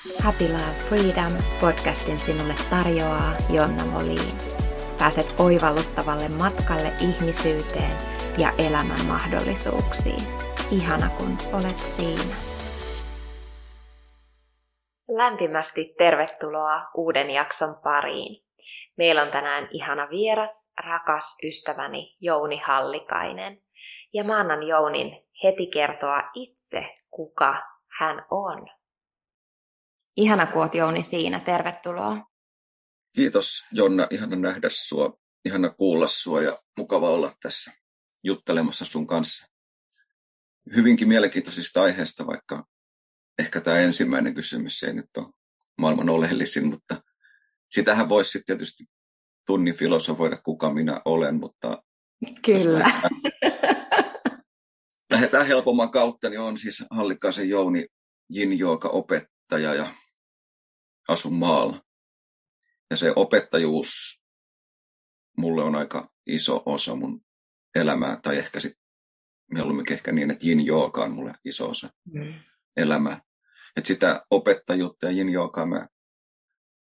Happy Love Freedom podcastin sinulle tarjoaa Jonna Molin. Pääset oivalluttavalle matkalle ihmisyyteen ja elämän mahdollisuuksiin. Ihana kun olet siinä. Lämpimästi tervetuloa uuden jakson pariin. Meillä on tänään ihana vieras, rakas ystäväni Jouni Hallikainen. Ja mä annan Jounin heti kertoa itse, kuka hän on. Ihana kun oot Jouni siinä, tervetuloa. Kiitos Jonna, ihana nähdä sua, ihana kuulla sua ja mukava olla tässä juttelemassa sun kanssa. Hyvinkin mielenkiintoisista aiheista, vaikka ehkä tämä ensimmäinen kysymys ei nyt ole maailman oleellisin, mutta sitähän voisi sitten tietysti tunnin filosofoida, kuka minä olen, mutta Kyllä. Lähdetään, lähdetään helpomman kautta, niin on siis Hallikaisen Jouni Jinjooka opettaja ja asun maalla. Ja se opettajuus mulle on aika iso osa mun elämää, tai ehkä sitten mieluummin ehkä niin, että Jin Jooka on mulle iso osa mm. elämää. Et sitä opettajuutta ja Jin Jookaa mä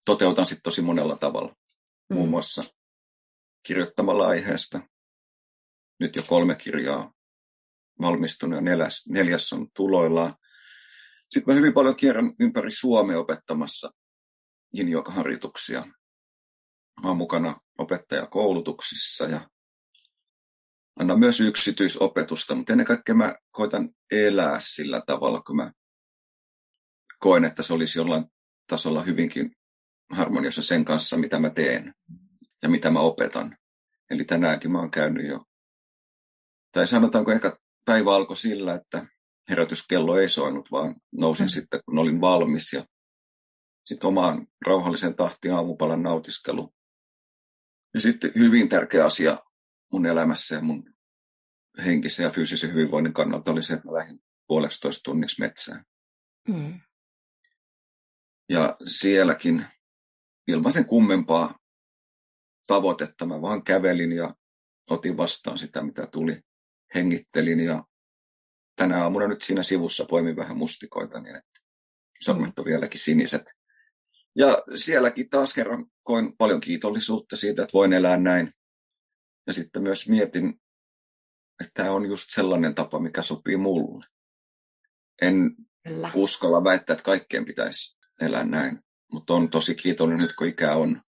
toteutan sitten tosi monella tavalla. Mm. Muun muassa kirjoittamalla aiheesta. Nyt jo kolme kirjaa valmistunut ja neljäs, neljäs on tuloillaan. Sitten mä hyvin paljon kierrän ympäri Suomea opettamassa Jinjoka-harjoituksia. Mä oon mukana opettajakoulutuksissa ja annan myös yksityisopetusta, mutta ennen kaikkea mä koitan elää sillä tavalla, kun mä koen, että se olisi jollain tasolla hyvinkin harmoniassa sen kanssa, mitä mä teen ja mitä mä opetan. Eli tänäänkin mä oon käynyt jo, tai sanotaanko ehkä päivä alkoi sillä, että herätyskello ei soinut, vaan nousin mm. sitten, kun olin valmis ja sitten omaan rauhalliseen tahtiin aamupalan nautiskelu. Ja sitten hyvin tärkeä asia mun elämässä ja mun henkisen ja fyysisen hyvinvoinnin kannalta oli se, että mä lähdin puolestoista tunniksi metsään. Mm. Ja sielläkin ilman sen kummempaa tavoitetta mä vaan kävelin ja otin vastaan sitä, mitä tuli. Hengittelin ja tänä aamuna nyt siinä sivussa poimin vähän mustikoita niin, että sormet on vieläkin siniset. Ja sielläkin taas kerran koin paljon kiitollisuutta siitä, että voin elää näin. Ja sitten myös mietin, että tämä on just sellainen tapa, mikä sopii mulle. En Kyllä. uskalla väittää, että kaikkeen pitäisi elää näin. Mutta on tosi kiitollinen nyt, kun ikä on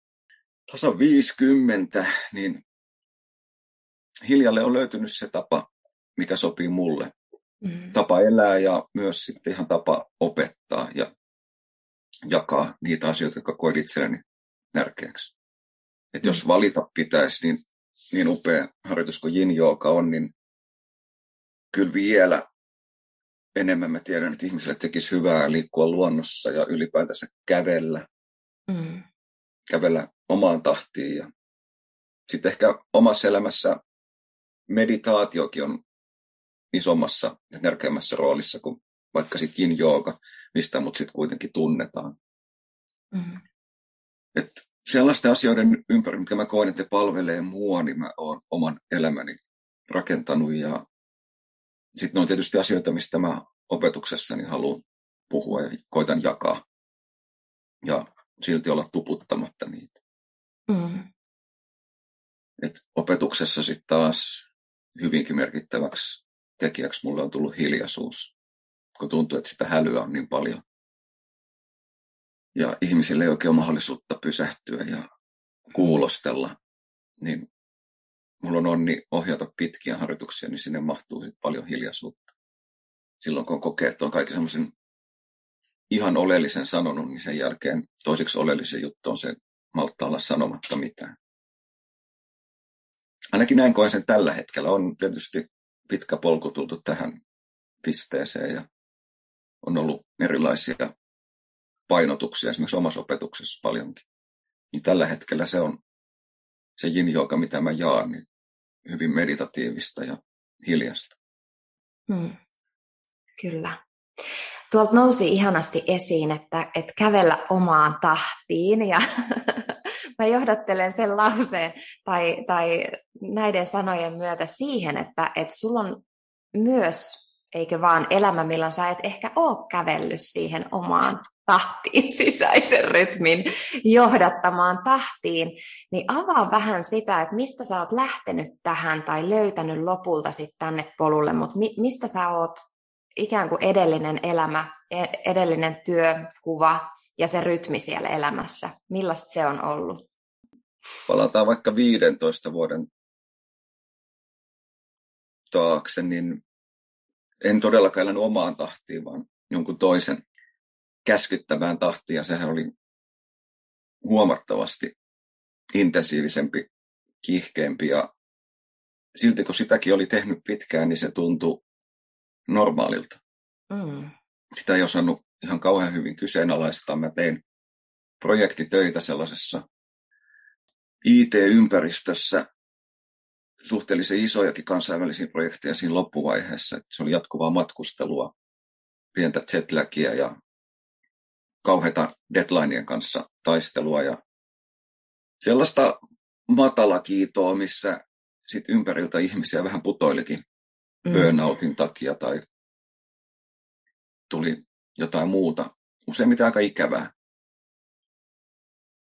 tasa 50, niin hiljalle on löytynyt se tapa, mikä sopii mulle. Mm. Tapa elää ja myös sitten ihan tapa opettaa ja jakaa niitä asioita, jotka koet itselleni tärkeäksi. Et mm. jos valita pitäisi, niin, niin upea harjoitus kuin Jin Jooga on, niin kyllä vielä enemmän mä tiedän, että ihmisille tekisi hyvää liikkua luonnossa ja ylipäätänsä kävellä. Mm. Kävellä omaan tahtiin. Ja sitten ehkä omassa elämässä meditaatiokin on isommassa ja tärkeämmässä roolissa kuin vaikka sitten jooga, mistä mut sitten kuitenkin tunnetaan. Mm. Et sellaisten asioiden ympäri, mitkä mä koen, että palvelee mua, niin mä oon oman elämäni rakentanut ja sitten on tietysti asioita, mistä mä opetuksessani haluan puhua ja koitan jakaa ja silti olla tuputtamatta niitä. Mm. Et opetuksessa sitten taas hyvinkin merkittäväksi tekijäksi mulle on tullut hiljaisuus, kun tuntuu, että sitä hälyä on niin paljon. Ja ihmisille ei oikein ole mahdollisuutta pysähtyä ja kuulostella, niin mulla on onni ohjata pitkiä harjoituksia, niin sinne mahtuu sit paljon hiljaisuutta. Silloin kun kokee, että on kaikki semmoisen ihan oleellisen sanonut, niin sen jälkeen toiseksi oleellisen juttu on se, malttaa olla sanomatta mitään. Ainakin näin koen sen tällä hetkellä. On tietysti pitkä polku tultu tähän pisteeseen ja on ollut erilaisia painotuksia esimerkiksi omassa opetuksessa paljonkin. Niin tällä hetkellä se on se joka mitä mä jaan, niin hyvin meditatiivista ja hiljasta. Hmm. Kyllä. Tuolta nousi ihanasti esiin, että, että kävellä omaan tahtiin ja mä johdattelen sen lauseen tai, tai näiden sanojen myötä siihen, että, että sulla on myös, eikö vaan elämä, milloin sä et ehkä ole kävellyt siihen omaan tahtiin, sisäisen rytmin johdattamaan tahtiin, niin avaa vähän sitä, että mistä sä oot lähtenyt tähän tai löytänyt lopulta sitten tänne polulle, mutta mi- mistä sä oot ikään kuin edellinen elämä, e-, edellinen työkuva ja se rytmi siellä elämässä, millaista se on ollut? Palataan vaikka 15 vuoden taakse, niin en todellakaan elänyt omaan tahtiin, vaan jonkun toisen käskyttävään tahtiin, ja sehän oli huomattavasti intensiivisempi, kiihkeämpi, ja silti kun sitäkin oli tehnyt pitkään, niin se tuntui normaalilta. Mm. Sitä ei osannut ihan kauhean hyvin kyseenalaistaa. Mä tein projektitöitä sellaisessa IT-ympäristössä, suhteellisen isojakin kansainvälisiä projekteja siinä loppuvaiheessa. Että se oli jatkuvaa matkustelua, pientä jetlagia ja kauheita deadlineien kanssa taistelua ja sellaista matalakiitoa, missä sit ympäriltä ihmisiä vähän putoilikin mm. burnoutin takia tai tuli jotain muuta, useimmiten aika ikävää.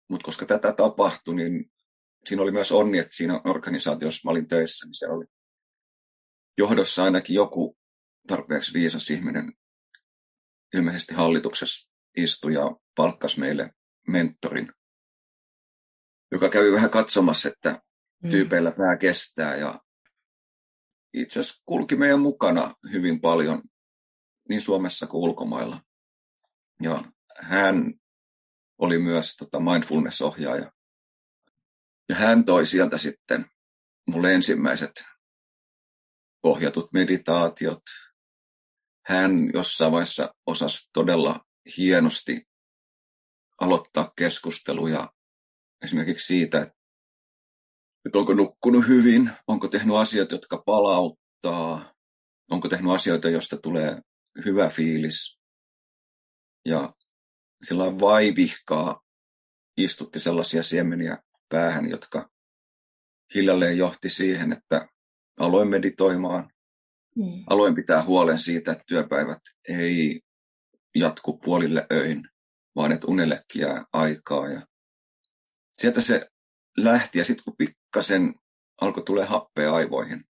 Mutta koska tätä tapahtui, niin siinä oli myös onni, että siinä organisaatiossa mä olin töissä, niin se oli johdossa ainakin joku tarpeeksi viisas ihminen ilmeisesti hallituksessa istui ja palkkasi meille mentorin, joka kävi vähän katsomassa, että mm. tyypeillä pää kestää ja itse asiassa kulki meidän mukana hyvin paljon niin Suomessa kuin ulkomailla. Ja hän oli myös tota mindfulness-ohjaaja. Ja hän toi sieltä sitten mulle ensimmäiset ohjatut meditaatiot. Hän jossain vaiheessa osasi todella hienosti aloittaa keskusteluja esimerkiksi siitä, että onko nukkunut hyvin, onko tehnyt asioita, jotka palauttaa, onko tehnyt asioita, joista tulee hyvä fiilis. Ja sillä vaivihkaa istutti sellaisia siemeniä päähän, jotka hiljalleen johti siihen, että aloin meditoimaan. Mm. Aloin pitää huolen siitä, että työpäivät ei jatku puolille öin, vaan että unellekin jää aikaa. Ja sieltä se lähti ja sitten kun pikkasen alkoi tulee happea aivoihin,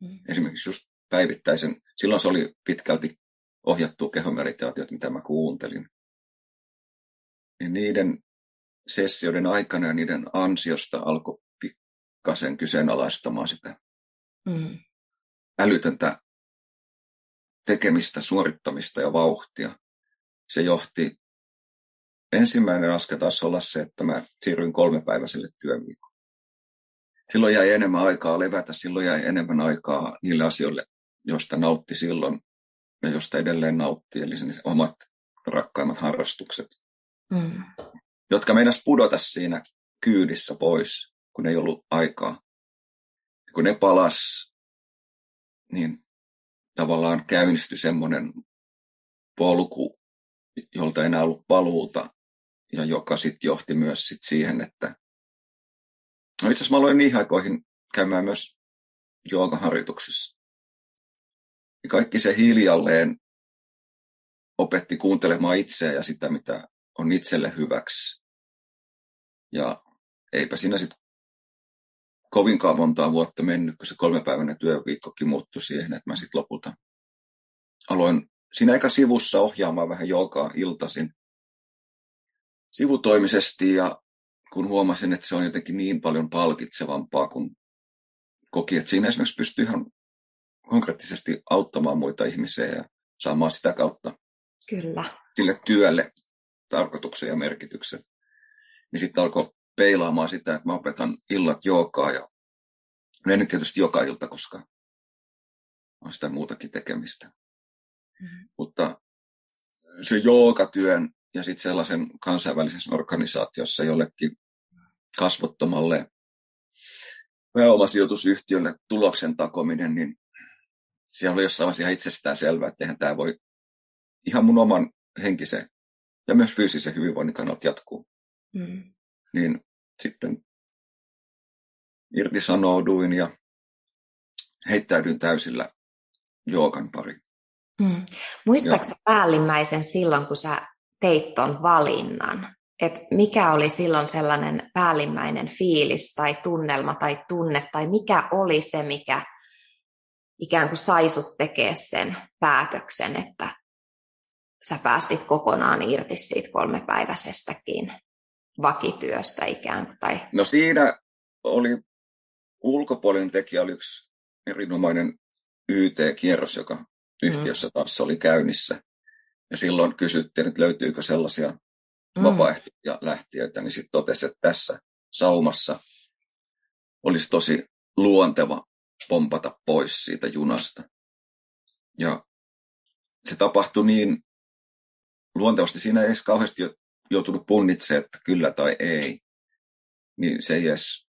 mm. esimerkiksi just päivittäisen, silloin se oli pitkälti ohjattu kehomeditaatiot, mitä mä kuuntelin. Niin niiden sessioiden aikana ja niiden ansiosta alkoi pikkasen kyseenalaistamaan sitä mm. älytöntä tekemistä, suorittamista ja vauhtia. Se johti, ensimmäinen askel taas olla se, että mä siirryin kolmepäiväiselle työviikolle. Silloin jäi enemmän aikaa levätä, silloin jäi enemmän aikaa niille asioille, joista nautti silloin ja josta edelleen nauttii, eli sen omat rakkaimmat harrastukset, mm. Jotka meinas pudota siinä kyydissä pois, kun ei ollut aikaa. Ja kun ne palas, niin tavallaan käynnistyi semmoinen polku, jolta ei enää ollut paluuta, ja joka sitten johti myös sit siihen, että no itse asiassa mä aloin niihin aikoihin käymään myös joogaharjoituksissa. Ja kaikki se hiljalleen opetti kuuntelemaan itseä ja sitä, mitä on itselle hyväksi. Ja eipä siinä sitten kovinkaan montaa vuotta mennyt, kun se kolmepäiväinen työviikkokin muuttui siihen, että mä sitten lopulta aloin siinä eikä sivussa ohjaamaan vähän joka iltaisin sivutoimisesti ja kun huomasin, että se on jotenkin niin paljon palkitsevampaa, kun koki, että siinä esimerkiksi pystyy ihan konkreettisesti auttamaan muita ihmisiä ja saamaan sitä kautta Kyllä. sille työlle tarkoituksen ja merkityksen. Niin sitten alkoi peilaamaan sitä, että mä opetan illat jookaa ja en nyt tietysti joka ilta, koska on sitä muutakin tekemistä. Mm-hmm. Mutta se joogatyön ja sitten sellaisen kansainvälisessä organisaatiossa jollekin kasvottomalle pääomasijoitusyhtiölle tuloksen takominen, niin siellä oli jossain vaiheessa ihan itsestään selvää, että eihän tämä voi ihan mun oman henkisen ja myös fyysisen hyvinvoinnin kannalta jatkuu. Mm. Niin sitten irtisanouduin ja heittäydyin täysillä joogan pariin. Mm. Muistaaksä päällimmäisen silloin, kun sä teit ton valinnan? Et mikä oli silloin sellainen päällimmäinen fiilis tai tunnelma tai tunne, tai mikä oli se, mikä ikään kuin sai sut tekee sen päätöksen, että sä päästit kokonaan irti siitä kolmepäiväisestäkin vakityöstä ikään kuin? Tai... No siinä oli ulkopuolinen tekijä, oli yksi erinomainen YT-kierros, joka yhtiössä taas oli käynnissä. Ja silloin kysyttiin, että löytyykö sellaisia mm. vapaaehtoisia lähtiöitä, niin sitten totesi, että tässä saumassa olisi tosi luonteva pompata pois siitä junasta. Ja se tapahtui niin luontevasti. Siinä ei edes kauheasti joutunut punnitsemaan, että kyllä tai ei. Niin se ei edes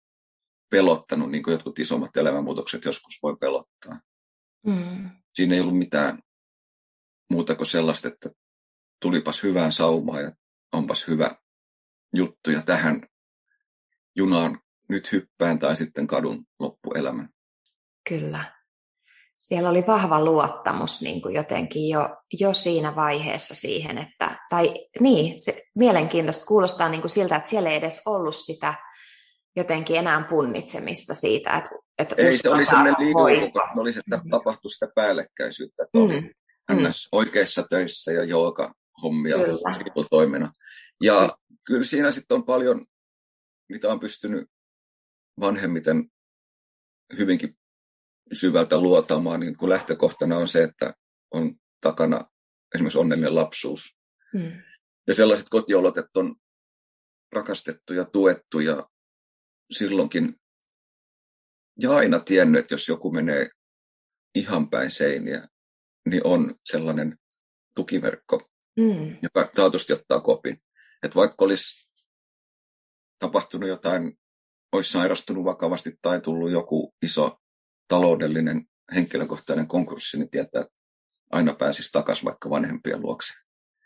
pelottanut, niin kuin jotkut isommat elämänmuutokset joskus voi pelottaa. Mm. Siinä ei ollut mitään muuta kuin sellaista, että tulipas hyvään saumaan ja onpas hyvä juttu ja tähän junaan nyt hyppään tai sitten kadun loppuelämän. Kyllä. Siellä oli vahva luottamus niin kuin jotenkin jo, jo siinä vaiheessa siihen, että, tai niin, se mielenkiintoista kuulostaa niin kuin siltä, että siellä ei edes ollut sitä jotenkin enää punnitsemista siitä, että, että Ei, se oli sellainen liikunta, oli, että mm-hmm. tapahtui sitä päällekkäisyyttä, että oli mm-hmm. oikeissa töissä ja jooga hommia sivutoimena. Ja mm. kyllä siinä sitten on paljon, mitä on pystynyt vanhemmiten hyvinkin syvältä luotamaan, niin kun lähtökohtana on se, että on takana esimerkiksi onnellinen lapsuus. Mm. Ja sellaiset kotiolot, että on rakastettu ja tuettu ja silloinkin ja aina tiennyt, että jos joku menee ihan päin seiniä, niin on sellainen tukiverkko, mm. joka taatusti ottaa kopin. Että vaikka olisi tapahtunut jotain, olisi sairastunut vakavasti tai tullut joku iso taloudellinen henkilökohtainen konkurssi, niin tietää, että aina pääsisi takaisin vaikka vanhempien luokse.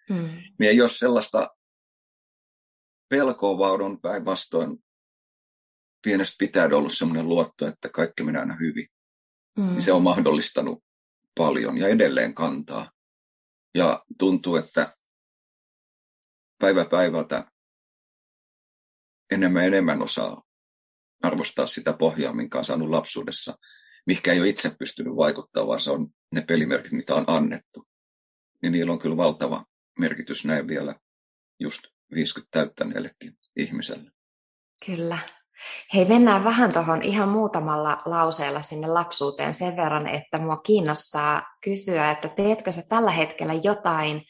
Mm. Niin ei ole sellaista pelkoa, vaan on päinvastoin pienestä pitäen ollut sellainen luotto, että kaikki menee aina hyvin. Mm. Niin se on mahdollistanut paljon ja edelleen kantaa. Ja tuntuu, että päivä päivältä enemmän enemmän osaa arvostaa sitä pohjaa, minkä on saanut lapsuudessa, mikä ei ole itse pystynyt vaikuttamaan, vaan se on ne pelimerkit, mitä on annettu. Niin niillä on kyllä valtava merkitys näin vielä just 50 täyttäneellekin ihmiselle. Kyllä. Hei, mennään vähän tuohon ihan muutamalla lauseella sinne lapsuuteen sen verran, että mua kiinnostaa kysyä, että teetkö sä tällä hetkellä jotain,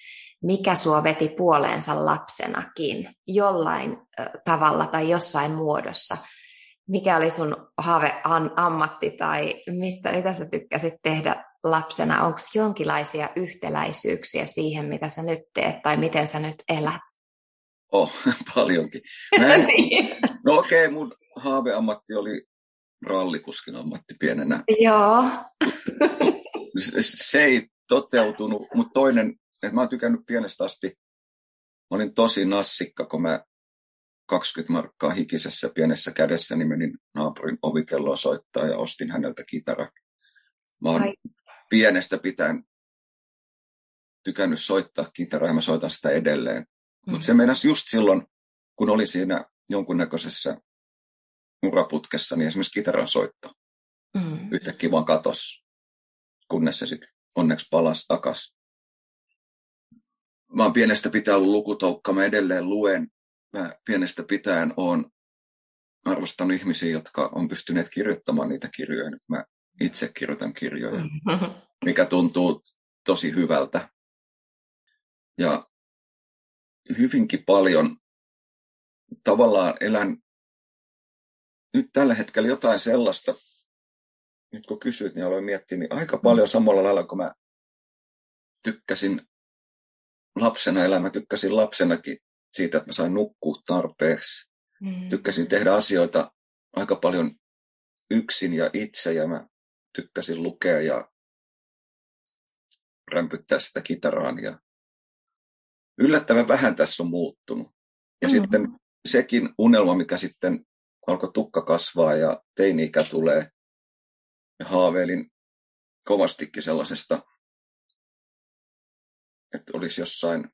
mikä sua veti puoleensa lapsenakin jollain tavalla tai jossain muodossa? Mikä oli sun ammatti tai mistä, mitä sä tykkäsit tehdä lapsena? Onko jonkinlaisia yhtäläisyyksiä siihen, mitä sä nyt teet tai miten sä nyt elät? Oh, paljonkin. en, niin. no okei, okay, mun haaveammatti oli rallikuskin ammatti pienenä. Joo. se ei toteutunut, mutta toinen, että mä oon tykännyt pienestä asti, mä olin tosi nassikka, kun mä 20 markkaa hikisessä pienessä kädessä, niin menin naapurin ovikelloa soittaa ja ostin häneltä kitara. Mä oon Ai. pienestä pitäen tykännyt soittaa kitaraa ja mä soitan sitä edelleen. Mm. Mutta se meinasi just silloin, kun oli siinä jonkunnäköisessä uraputkessa, niin esimerkiksi kitaran soitto mm. yhtäkkiä vaan katos, kunnes se sitten onneksi palasi takas. Mä oon pienestä pitää ollut lukutoukka, mä edelleen luen. Mä pienestä pitäen oon arvostanut ihmisiä, jotka on pystyneet kirjoittamaan niitä kirjoja. Nyt mä itse kirjoitan kirjoja, mikä tuntuu tosi hyvältä. Ja hyvinkin paljon tavallaan elän nyt tällä hetkellä jotain sellaista, nyt kun kysyt, niin aloin miettiä, niin aika paljon samalla lailla kuin mä tykkäsin lapsena elämä, tykkäsin lapsenakin siitä, että mä sain nukkua tarpeeksi. Mm. Tykkäsin tehdä asioita aika paljon yksin ja itse ja mä tykkäsin lukea ja rämpyttää sitä kitaraan ja yllättävän vähän tässä on muuttunut. Ja mm. sitten sekin unelma, mikä sitten alkoi tukka kasvaa ja teini-ikä tulee. Ja haaveilin kovastikin sellaisesta, että olisi jossain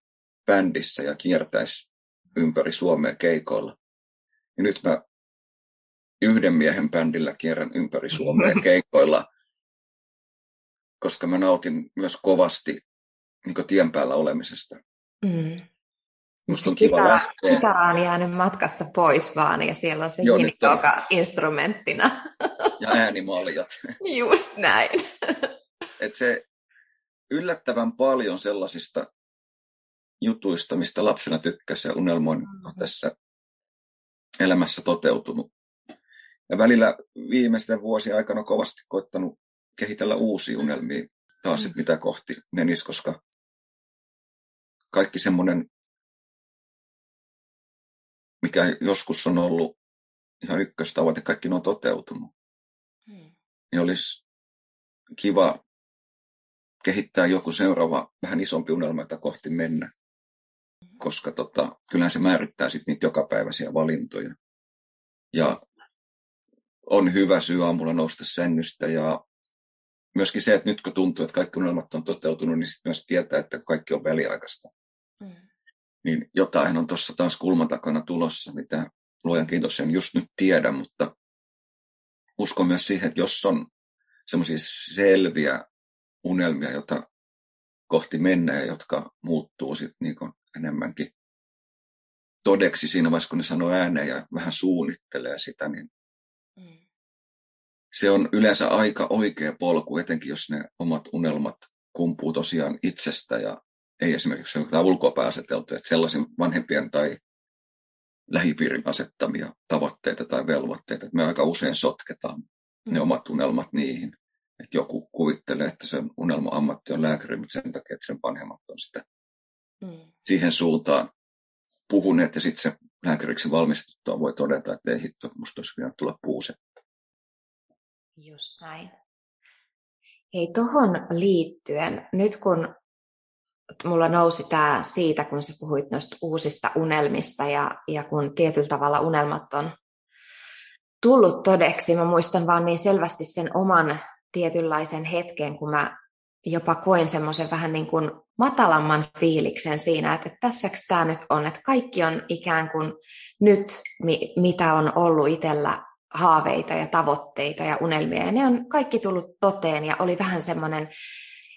bändissä ja kiertäisi ympäri Suomea keikoilla. Ja nyt mä yhden miehen bändillä kierrän ympäri Suomea keikoilla, koska mä nautin myös kovasti niin tien päällä olemisesta. Mm. Musta on kiva kitara, lähteä. Kitara on jäänyt matkasta pois vaan ja siellä on se Joo, on... instrumenttina. Ja äänimaljat. Just näin. Et se yllättävän paljon sellaisista jutuista, mistä lapsena tykkäsi ja unelmoin, mm-hmm. on tässä elämässä toteutunut. Ja välillä viimeisten vuosien aikana kovasti koittanut kehitellä uusia unelmia taas, mm. mitä kohti menisi, koska kaikki semmoinen, mikä joskus on ollut ihan ykköstavoite, kaikki ne on toteutunut. Mm. Niin olisi kiva kehittää joku seuraava vähän isompi unelma, jota kohti mennä. Koska tota, kyllähän se määrittää sitten niitä jokapäiväisiä valintoja. Ja on hyvä syy aamulla nousta sängystä ja myöskin se, että nyt kun tuntuu, että kaikki unelmat on toteutunut, niin sitten myös tietää, että kaikki on väliaikaista. Mm. Niin jotain on tuossa taas kulman takana tulossa, mitä luojan kiitos en just nyt tiedä, mutta uskon myös siihen, että jos on semmoisia selviä unelmia, joita kohti mennään, jotka muuttuu sitten niin enemmänkin todeksi siinä vaiheessa, kun ne sanoo ääneen ja vähän suunnittelee sitä, niin mm se on yleensä aika oikea polku, etenkin jos ne omat unelmat kumpuu tosiaan itsestä ja ei esimerkiksi ole ulkoa aseteltu, että sellaisen vanhempien tai lähipiirin asettamia tavoitteita tai velvoitteita, että me aika usein sotketaan mm. ne omat unelmat niihin. Että joku kuvittelee, että sen unelma-ammatti on lääkäri, mutta sen takia, että sen vanhemmat on sitä mm. siihen suuntaan puhuneet ja sitten se lääkäriksi valmistuttua voi todeta, että ei hitto, musta olisi vielä tulla puuse. Just näin. Hei, tuohon liittyen, nyt kun mulla nousi tämä siitä, kun sä puhuit noista uusista unelmista ja, ja kun tietyllä tavalla unelmat on tullut todeksi, mä muistan vaan niin selvästi sen oman tietynlaisen hetken, kun mä jopa koin semmoisen vähän niin kuin matalamman fiiliksen siinä, että tässäks tämä nyt on, että kaikki on ikään kuin nyt, mitä on ollut itsellä haaveita ja tavoitteita ja unelmia. Ja ne on kaikki tullut toteen ja oli vähän semmoinen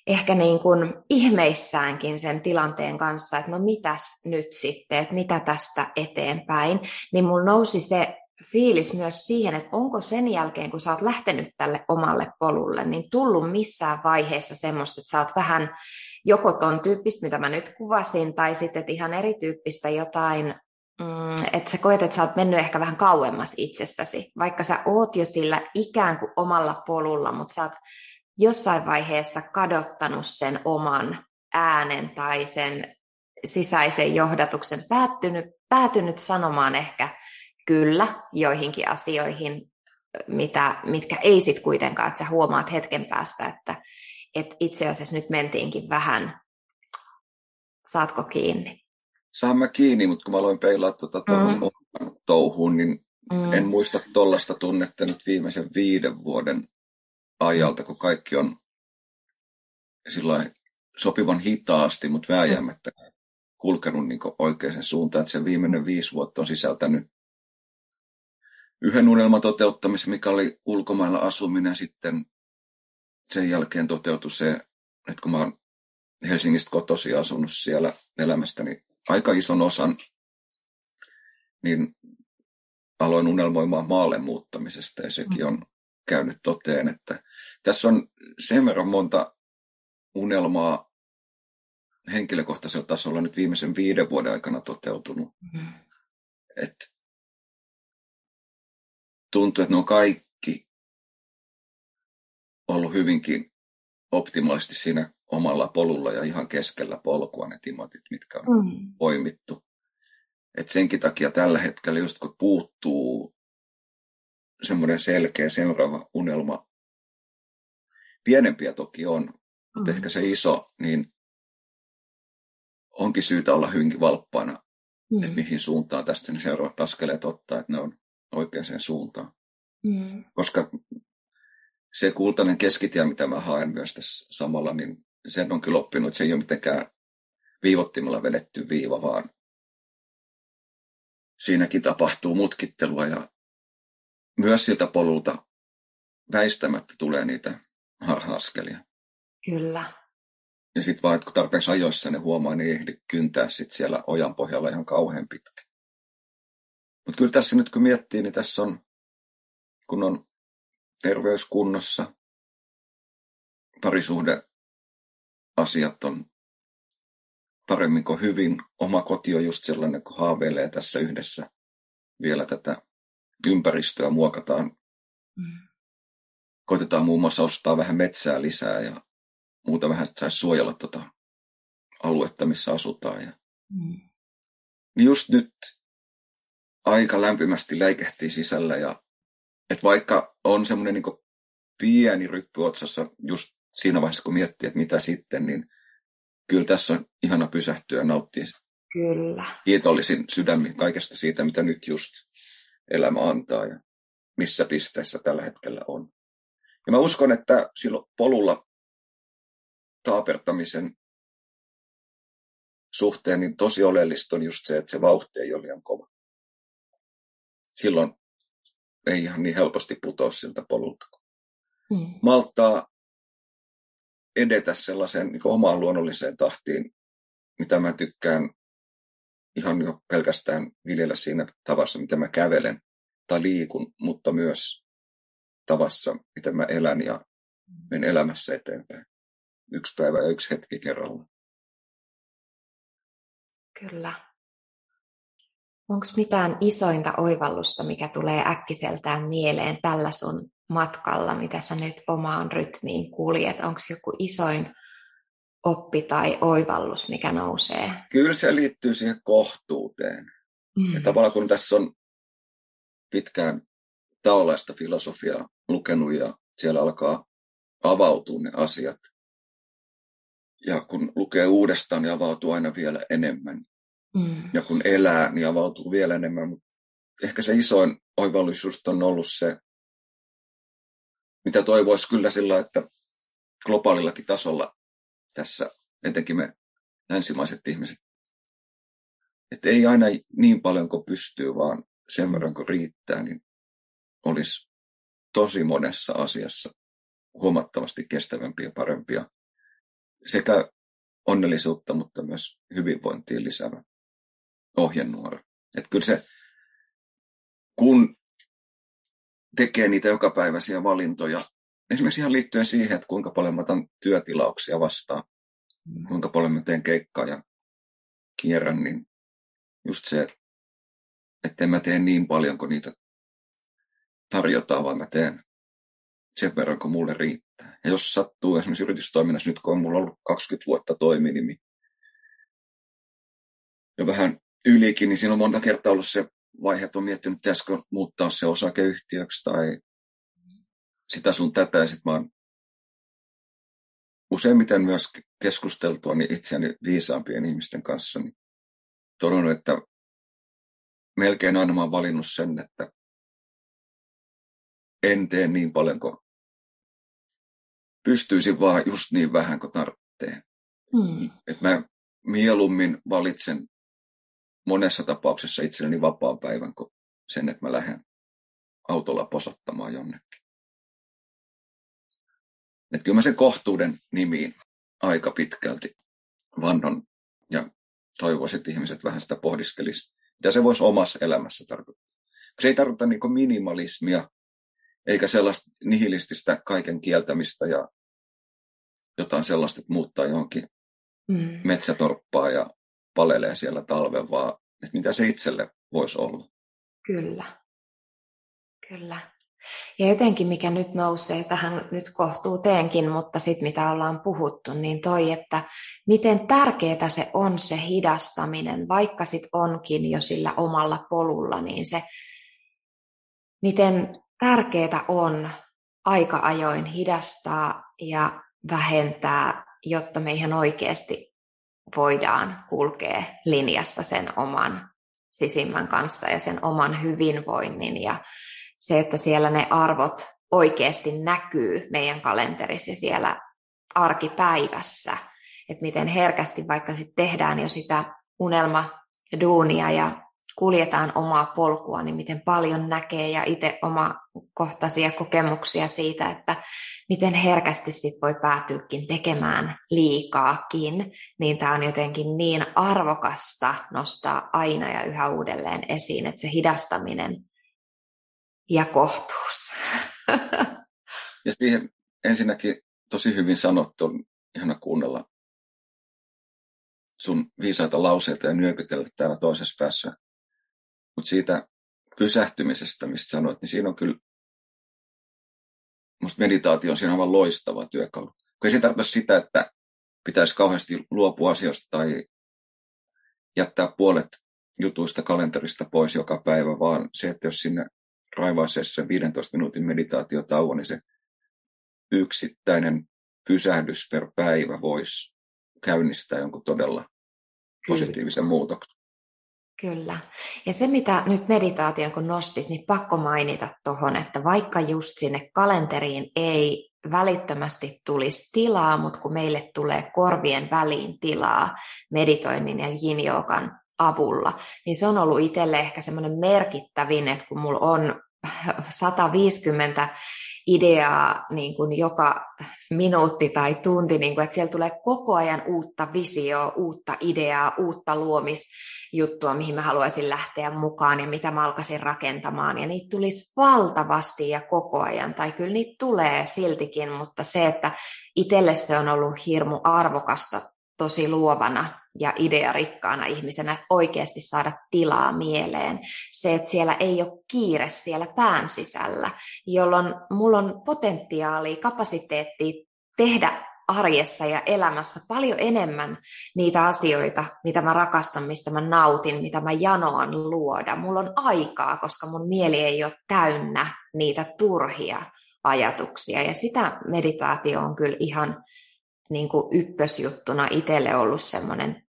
ehkä niin kuin ihmeissäänkin sen tilanteen kanssa, että no mitäs nyt sitten, että mitä tästä eteenpäin. Niin mulla nousi se fiilis myös siihen, että onko sen jälkeen, kun sä oot lähtenyt tälle omalle polulle, niin tullut missään vaiheessa semmoista, että sä oot vähän joko ton tyyppistä, mitä mä nyt kuvasin, tai sitten ihan erityyppistä jotain mm, että sä koet, että sä oot mennyt ehkä vähän kauemmas itsestäsi, vaikka sä oot jo sillä ikään kuin omalla polulla, mutta sä oot jossain vaiheessa kadottanut sen oman äänen tai sen sisäisen johdatuksen, päättynyt, päätynyt sanomaan ehkä kyllä joihinkin asioihin, mitä, mitkä ei sitten kuitenkaan, että sä huomaat hetken päästä, että, että itse asiassa nyt mentiinkin vähän, saatko kiinni? saan mä kiinni, mutta kun mä aloin peilaa tuota mm. touhuun, niin mm. en muista tuollaista tunnetta nyt viimeisen viiden vuoden ajalta, kun kaikki on sopivan hitaasti, mutta vääjäämättä kulkenut niin oikeaan suuntaan. Että se viimeinen viisi vuotta on sisältänyt yhden unelman toteuttamisen, mikä oli ulkomailla asuminen. Sitten sen jälkeen toteutui se, että kun mä oon Helsingistä kotosi asunut siellä elämästäni aika ison osan, niin aloin unelmoimaan maalle muuttamisesta ja sekin on käynyt toteen, että tässä on sen verran monta unelmaa henkilökohtaisella tasolla nyt viimeisen viiden vuoden aikana toteutunut. Mm. että tuntuu, että ne on kaikki ollut hyvinkin optimaalisesti siinä omalla polulla ja ihan keskellä polkua ne timatit, mitkä on mm. poimittu. Et senkin takia tällä hetkellä just kun puuttuu semmoinen selkeä seuraava unelma, pienempiä toki on, mutta mm. ehkä se iso, niin onkin syytä olla hyvinkin valppaana, mm. että mihin suuntaan tästä ne seuraavat askeleet ottaa, että ne on oikeaan suuntaan. Mm. Koska se kultainen keskitie, mitä mä haen myös tässä samalla, niin sen on kyllä oppinut, että se ei ole mitenkään viivottimella vedetty viiva, vaan siinäkin tapahtuu mutkittelua ja myös siltä polulta väistämättä tulee niitä harha-askelia. Kyllä. Ja sitten vaan, että kun tarpeeksi ajoissa ne huomaa, niin ei ehdi kyntää sit siellä ojan pohjalla ihan kauhean pitkä. Mutta kyllä tässä nyt kun miettii, niin tässä on, kun on terveyskunnossa, parisuhde asiat on paremmin kuin hyvin. Oma koti on just sellainen, kun haaveilee tässä yhdessä vielä tätä ympäristöä muokataan. Mm. Koitetaan muun muassa ostaa vähän metsää lisää ja muuta vähän, että saisi suojella tuota aluetta, missä asutaan. Ja... Mm. Niin just nyt aika lämpimästi läikehtii sisällä ja että vaikka on semmoinen niin pieni ryppy otsassa just siinä vaiheessa, kun miettii, että mitä sitten, niin kyllä tässä on ihana pysähtyä ja nauttia kyllä. kiitollisin sydämin kaikesta siitä, mitä nyt just elämä antaa ja missä pisteessä tällä hetkellä on. Ja mä uskon, että silloin polulla taapertamisen suhteen niin tosi oleellista on just se, että se vauhti ei ole liian kova. Silloin ei ihan niin helposti putoa siltä polulta. Hmm. Maltaa edetä sellaiseen niin omaan luonnolliseen tahtiin, mitä mä tykkään ihan jo pelkästään viljellä siinä tavassa, mitä mä kävelen tai liikun, mutta myös tavassa, miten mä elän ja menen elämässä eteenpäin. Yksi päivä ja yksi hetki kerrallaan. Kyllä. Onko mitään isointa oivallusta, mikä tulee äkkiseltään mieleen tällä sun matkalla, mitä sä nyt omaan rytmiin kuljet? Onko joku isoin oppi tai oivallus, mikä nousee? Kyllä se liittyy siihen kohtuuteen. Mm. Ja tavallaan kun tässä on pitkään taolaista filosofiaa lukenut ja siellä alkaa avautua ne asiat. Ja kun lukee uudestaan, niin avautuu aina vielä enemmän. Mm. Ja kun elää, niin avautuu vielä enemmän. Mutta ehkä se isoin oivallus on ollut se, mitä toivoisi kyllä sillä, että globaalillakin tasolla tässä, etenkin me länsimaiset ihmiset, että ei aina niin paljon kuin pystyy, vaan sen verran kuin riittää, niin olisi tosi monessa asiassa huomattavasti kestävämpiä ja parempia sekä onnellisuutta, mutta myös hyvinvointiin lisäävä ohjenuora. Että kyllä se, kun tekee niitä jokapäiväisiä valintoja, esimerkiksi ihan liittyen siihen, että kuinka paljon mä otan työtilauksia vastaan, mm. kuinka paljon mä teen keikkaa ja kierrän, niin just se, että en mä tee niin paljon kuin niitä tarjotaan, vaan mä teen sen verran, kun mulle riittää. Ja jos sattuu esimerkiksi yritystoiminnassa nyt, kun on mulla ollut 20 vuotta toiminimi, jo vähän ylikin, niin siinä on monta kertaa ollut se vaihe, että on miettinyt, pitäisikö muuttaa se osakeyhtiöksi tai sitä sun tätä. Ja sitten mä oon useimmiten myös keskusteltua niin itseäni viisaampien ihmisten kanssa niin todennut, että melkein aina mä oon valinnut sen, että en tee niin paljon kuin pystyisin, vaan just niin vähän kuin tarvitsee. Hmm. Että mä mieluummin valitsen monessa tapauksessa itselleni vapaan päivän kuin sen, että mä lähden autolla posottamaan jonnekin. Että kyllä mä sen kohtuuden nimiin aika pitkälti vannon ja toivoisin, että ihmiset vähän sitä pohdiskelisi, mitä se voisi omassa elämässä tarkoittaa. Se ei tarkoita niin minimalismia, eikä sellaista nihilististä kaiken kieltämistä ja jotain sellaista, että muuttaa johonkin mm. metsätorppaa ja palelee siellä talven, vaan että mitä se itselle voisi olla. Kyllä. Kyllä. Ja jotenkin mikä nyt nousee tähän nyt kohtuuteenkin, mutta sitten mitä ollaan puhuttu, niin toi, että miten tärkeää se on se hidastaminen, vaikka sit onkin jo sillä omalla polulla, niin se, miten tärkeää on aika ajoin hidastaa ja vähentää, jotta me ihan oikeasti voidaan kulkea linjassa sen oman sisimmän kanssa ja sen oman hyvinvoinnin. Ja se, että siellä ne arvot oikeasti näkyy meidän kalenterissa siellä arkipäivässä, että miten herkästi vaikka sit tehdään jo sitä unelma duunia ja kuljetaan omaa polkua, niin miten paljon näkee ja itse omakohtaisia kokemuksia siitä, että miten herkästi sit voi päätyäkin tekemään liikaakin, niin tämä on jotenkin niin arvokasta nostaa aina ja yhä uudelleen esiin, että se hidastaminen ja kohtuus. Ja siihen ensinnäkin tosi hyvin sanottu, ihana kuunnella sun viisaita lauseita ja nyökytellä täällä toisessa päässä mutta siitä pysähtymisestä, mistä sanoit, niin siinä on kyllä, musta meditaatio on siinä aivan loistava työkalu. Kun ei se tarkoita sitä, että pitäisi kauheasti luopua asioista tai jättää puolet jutuista kalenterista pois joka päivä, vaan se, että jos sinne raivaisee sen 15 minuutin meditaatiotauon, niin se yksittäinen pysähdys per päivä voisi käynnistää jonkun todella positiivisen muutoksen. Kyllä. Ja se, mitä nyt meditaation kun nostit, niin pakko mainita tuohon, että vaikka just sinne kalenteriin ei välittömästi tulisi tilaa, mutta kun meille tulee korvien väliin tilaa meditoinnin ja yin avulla, niin se on ollut itselle ehkä semmoinen merkittävin, että kun mulla on 150 ideaa niin kuin joka minuutti tai tunti, niin kuin, että siellä tulee koko ajan uutta visioa, uutta ideaa, uutta luomisjuttua, mihin mä haluaisin lähteä mukaan ja mitä mä alkaisin rakentamaan. Ja niitä tulisi valtavasti ja koko ajan, tai kyllä niitä tulee siltikin, mutta se, että itselle se on ollut hirmu arvokasta tosi luovana ja idearikkaana ihmisenä, oikeasti saada tilaa mieleen. Se, että siellä ei ole kiire siellä pään sisällä, jolloin mulla on potentiaali, kapasiteetti tehdä arjessa ja elämässä paljon enemmän niitä asioita, mitä mä rakastan, mistä mä nautin, mitä mä janoan luoda. Mulla on aikaa, koska mun mieli ei ole täynnä niitä turhia ajatuksia. Ja sitä meditaatio on kyllä ihan niin kuin ykkösjuttuna itselle ollut semmoinen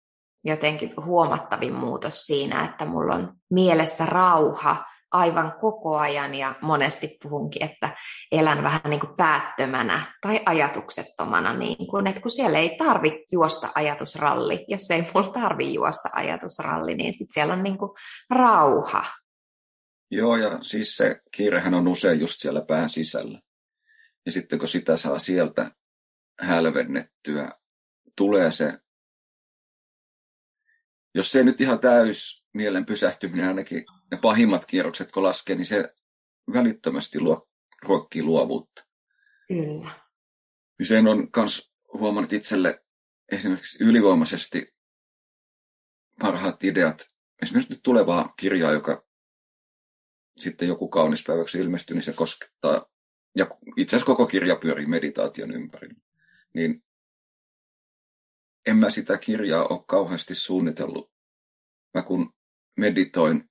jotenkin huomattavin muutos siinä, että mulla on mielessä rauha aivan koko ajan ja monesti puhunkin, että elän vähän niin kuin päättömänä tai ajatuksettomana, niin kuin, että kun siellä ei tarvitse juosta ajatusralli, jos ei mulla tarvi juosta ajatusralli, niin sitten siellä on niin kuin rauha. Joo, ja siis se kiirehän on usein just siellä pään sisällä. Ja sitten kun sitä saa sieltä hälvennettyä, tulee se, jos se nyt ihan täys mielen pysähtyminen, ainakin ne pahimmat kierrokset kun laskee, niin se välittömästi luo, ruokkii luovuutta. Kyllä. Niin sen on myös huomannut itselle esimerkiksi ylivoimaisesti parhaat ideat. Esimerkiksi nyt tulevaa kirjaa, joka sitten joku kaunis päiväksi ilmestyy, niin se koskettaa, ja itse asiassa koko kirja pyörii meditaation ympärillä niin en mä sitä kirjaa ole kauheasti suunnitellut. Mä kun meditoin,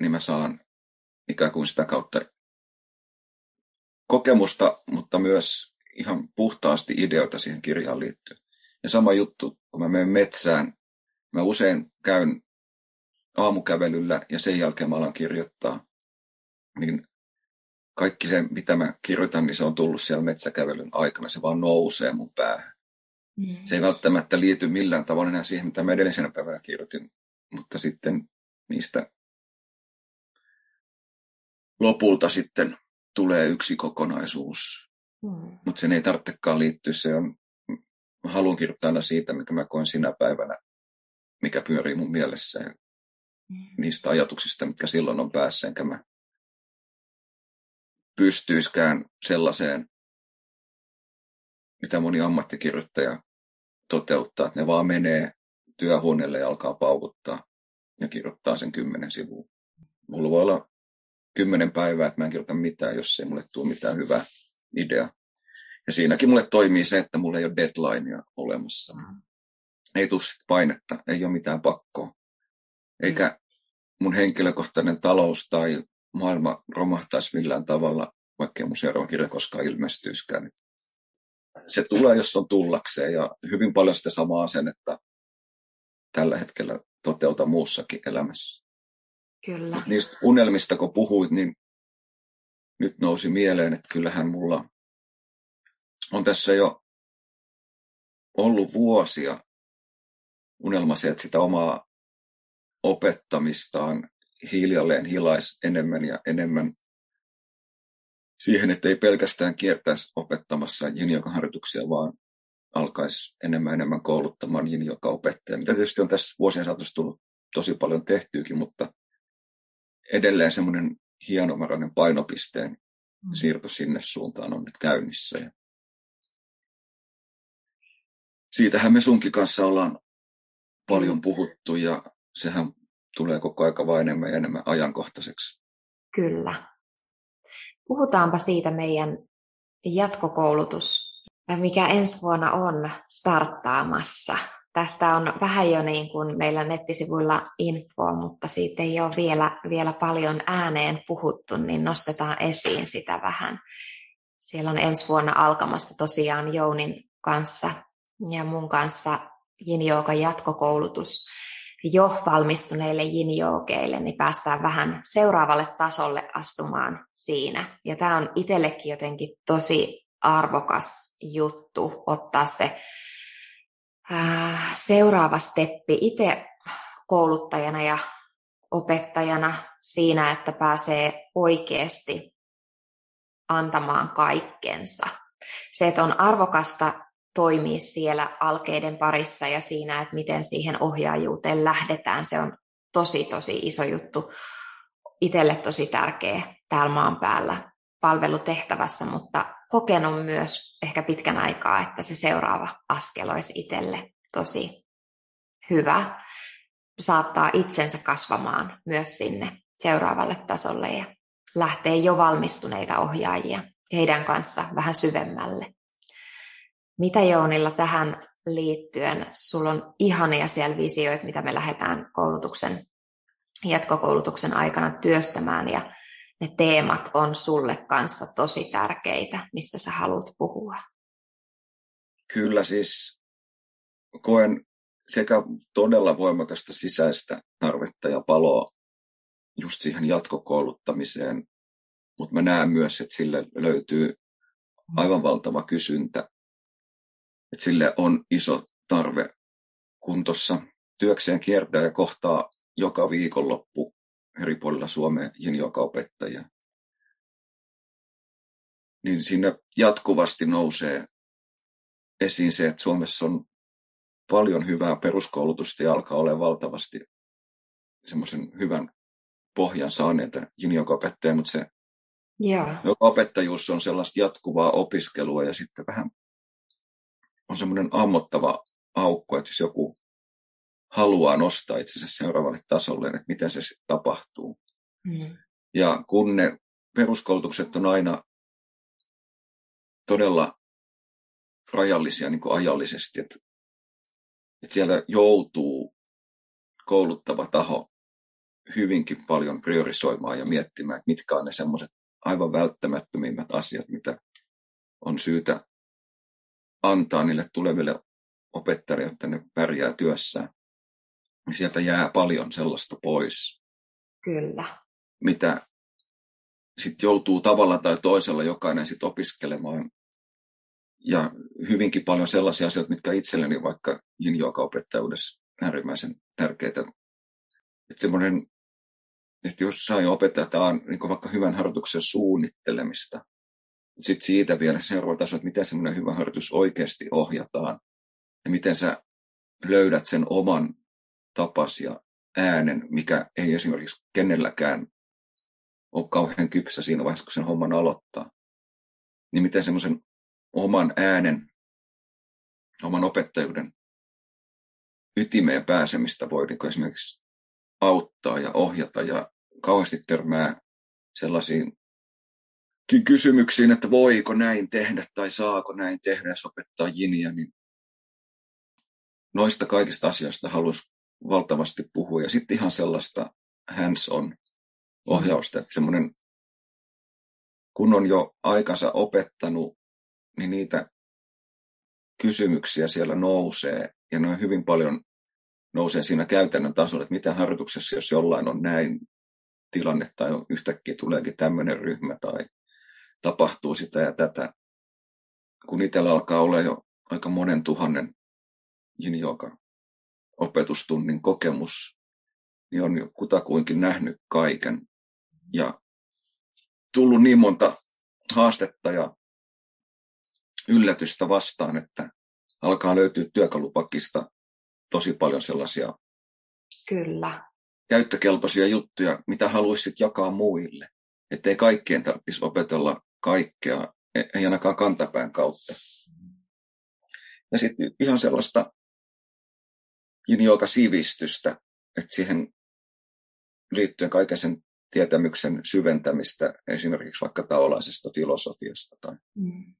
niin mä saan ikään kuin sitä kautta kokemusta, mutta myös ihan puhtaasti ideoita siihen kirjaan liittyen. Ja sama juttu, kun mä menen metsään, mä usein käyn aamukävelyllä ja sen jälkeen mä alan kirjoittaa, niin kaikki se, mitä mä kirjoitan, niin se on tullut siellä metsäkävelyn aikana. Se vaan nousee mun päähän. Mm. Se ei välttämättä liity millään tavalla enää siihen, mitä mä edellisenä päivänä kirjoitin, mutta sitten niistä lopulta sitten tulee yksi kokonaisuus. Mm. Mutta sen ei tarvitsekaan liittyä. Se on, mä haluan kirjoittaa aina siitä, mikä mä koen sinä päivänä, mikä pyörii mun mielessä. Mm. Niistä ajatuksista, mitkä silloin on päässä, enkä mä pystyiskään sellaiseen, mitä moni ammattikirjoittaja toteuttaa, että ne vaan menee työhuoneelle ja alkaa paukuttaa ja kirjoittaa sen kymmenen sivua. Mulla voi olla kymmenen päivää, että mä en kirjoita mitään, jos ei mulle tule mitään hyvää idea. Ja siinäkin mulle toimii se, että mulla ei ole deadlinea olemassa. Mm. Ei tule painetta, ei ole mitään pakkoa. Eikä mun henkilökohtainen talous tai maailma romahtaisi millään tavalla, vaikka mun seuraava kirja koskaan ilmestyiskään. Se tulee, jos on tullakseen, ja hyvin paljon sitä samaa asennetta tällä hetkellä toteuta muussakin elämässä. Kyllä. Mut niistä unelmista, kun puhuit, niin nyt nousi mieleen, että kyllähän mulla on tässä jo ollut vuosia unelma se, että sitä omaa opettamistaan hiljalleen hilais enemmän ja enemmän siihen, että ei pelkästään kiertäisi opettamassa harjoituksia, vaan alkaisi enemmän enemmän kouluttamaan joka opettaja, mitä tietysti on tässä vuosien saatossa tullut tosi paljon tehtyykin, mutta edelleen semmoinen hienomarainen painopisteen mm. siirto sinne suuntaan on nyt käynnissä. Ja siitähän me sunkin kanssa ollaan paljon mm. puhuttu ja sehän tulee koko aika vain enemmän ja enemmän ajankohtaiseksi. Kyllä. Puhutaanpa siitä meidän jatkokoulutus, mikä ensi vuonna on starttaamassa. Tästä on vähän jo niin kuin meillä nettisivuilla info, mutta siitä ei ole vielä, vielä paljon ääneen puhuttu, niin nostetaan esiin sitä vähän. Siellä on ensi vuonna alkamassa tosiaan Jounin kanssa ja mun kanssa yin jatkokoulutus jo valmistuneille yin niin päästään vähän seuraavalle tasolle astumaan siinä. Ja tämä on itsellekin jotenkin tosi arvokas juttu ottaa se seuraava steppi itse kouluttajana ja opettajana siinä, että pääsee oikeasti antamaan kaikkensa. Se, että on arvokasta toimia siellä alkeiden parissa ja siinä, että miten siihen ohjaajuuteen lähdetään, se on tosi tosi iso juttu. Itselle tosi tärkeä täällä maan päällä palvelutehtävässä, mutta kokenut myös ehkä pitkän aikaa, että se seuraava askel olisi itselle tosi hyvä. Saattaa itsensä kasvamaan myös sinne seuraavalle tasolle ja lähtee jo valmistuneita ohjaajia heidän kanssa vähän syvemmälle. Mitä Jounilla tähän liittyen? Sulla on ihania siellä visioita, mitä me lähdetään koulutuksen, jatkokoulutuksen aikana työstämään ja ne teemat on sulle kanssa tosi tärkeitä, mistä sä haluat puhua. Kyllä siis koen sekä todella voimakasta sisäistä tarvetta ja paloa just siihen jatkokouluttamiseen, mutta mä näen myös, että sille löytyy aivan valtava kysyntä että sille on iso tarve, kun tuossa työkseen kiertää ja kohtaa joka viikonloppu eri puolilla Suomea joka opettajia. Niin siinä jatkuvasti nousee esiin se, että Suomessa on paljon hyvää peruskoulutusta ja alkaa olla valtavasti semmoisen hyvän pohjan saaneita joka opettajia, mutta se yeah. opettajuus on sellaista jatkuvaa opiskelua ja sitten vähän on semmoinen ammottava aukko, että jos joku haluaa nostaa itsensä seuraavalle tasolle, että miten se sitten tapahtuu. Mm. Ja kun ne peruskoulutukset on aina todella rajallisia niin kuin ajallisesti, että, että siellä joutuu kouluttava taho hyvinkin paljon priorisoimaan ja miettimään, että mitkä on ne semmoiset aivan välttämättömimmät asiat, mitä on syytä antaa niille tuleville opettajille, jotta ne pärjää työssään, niin sieltä jää paljon sellaista pois. Kyllä. Mitä sitten joutuu tavalla tai toisella jokainen sit opiskelemaan. Ja hyvinkin paljon sellaisia asioita, mitkä itselleni vaikka yin opettajuudessa äärimmäisen tärkeitä. Että semmoinen, että jos saa jo opettaa, että on niin vaikka hyvän harjoituksen suunnittelemista, sitten siitä vielä seuraava taso, että miten semmoinen hyvä harjoitus oikeasti ohjataan ja miten sä löydät sen oman tapas ja äänen, mikä ei esimerkiksi kenelläkään ole kauhean kypsä siinä vaiheessa, kun sen homman aloittaa. Niin miten semmoisen oman äänen, oman opettajuuden ytimeen pääsemistä voi niin esimerkiksi auttaa ja ohjata ja kauheasti törmää sellaisiin kysymyksiin, että voiko näin tehdä tai saako näin tehdä, jos opettaa jiniä, niin noista kaikista asioista haluaisi valtavasti puhua. Ja sitten ihan sellaista hands-on ohjausta, että semmoinen, kun on jo aikansa opettanut, niin niitä kysymyksiä siellä nousee, ja ne on hyvin paljon nousee siinä käytännön tasolla, että mitä harjoituksessa, jos jollain on näin tilanne tai yhtäkkiä tuleekin tämmöinen ryhmä tai tapahtuu sitä ja tätä. Kun itsellä alkaa olla jo aika monen tuhannen yin opetustunnin kokemus, niin on jo kutakuinkin nähnyt kaiken ja tullut niin monta haastetta ja yllätystä vastaan, että alkaa löytyä työkalupakista tosi paljon sellaisia Kyllä. käyttökelpoisia juttuja, mitä haluaisit jakaa muille. Että ei kaikkien tarvitsisi opetella kaikkea, ei ainakaan kantapään kautta. Ja sitten ihan sellaista sivistystä, että siihen liittyen kaiken sen tietämyksen syventämistä esimerkiksi vaikka taolaisesta filosofiasta tai mm.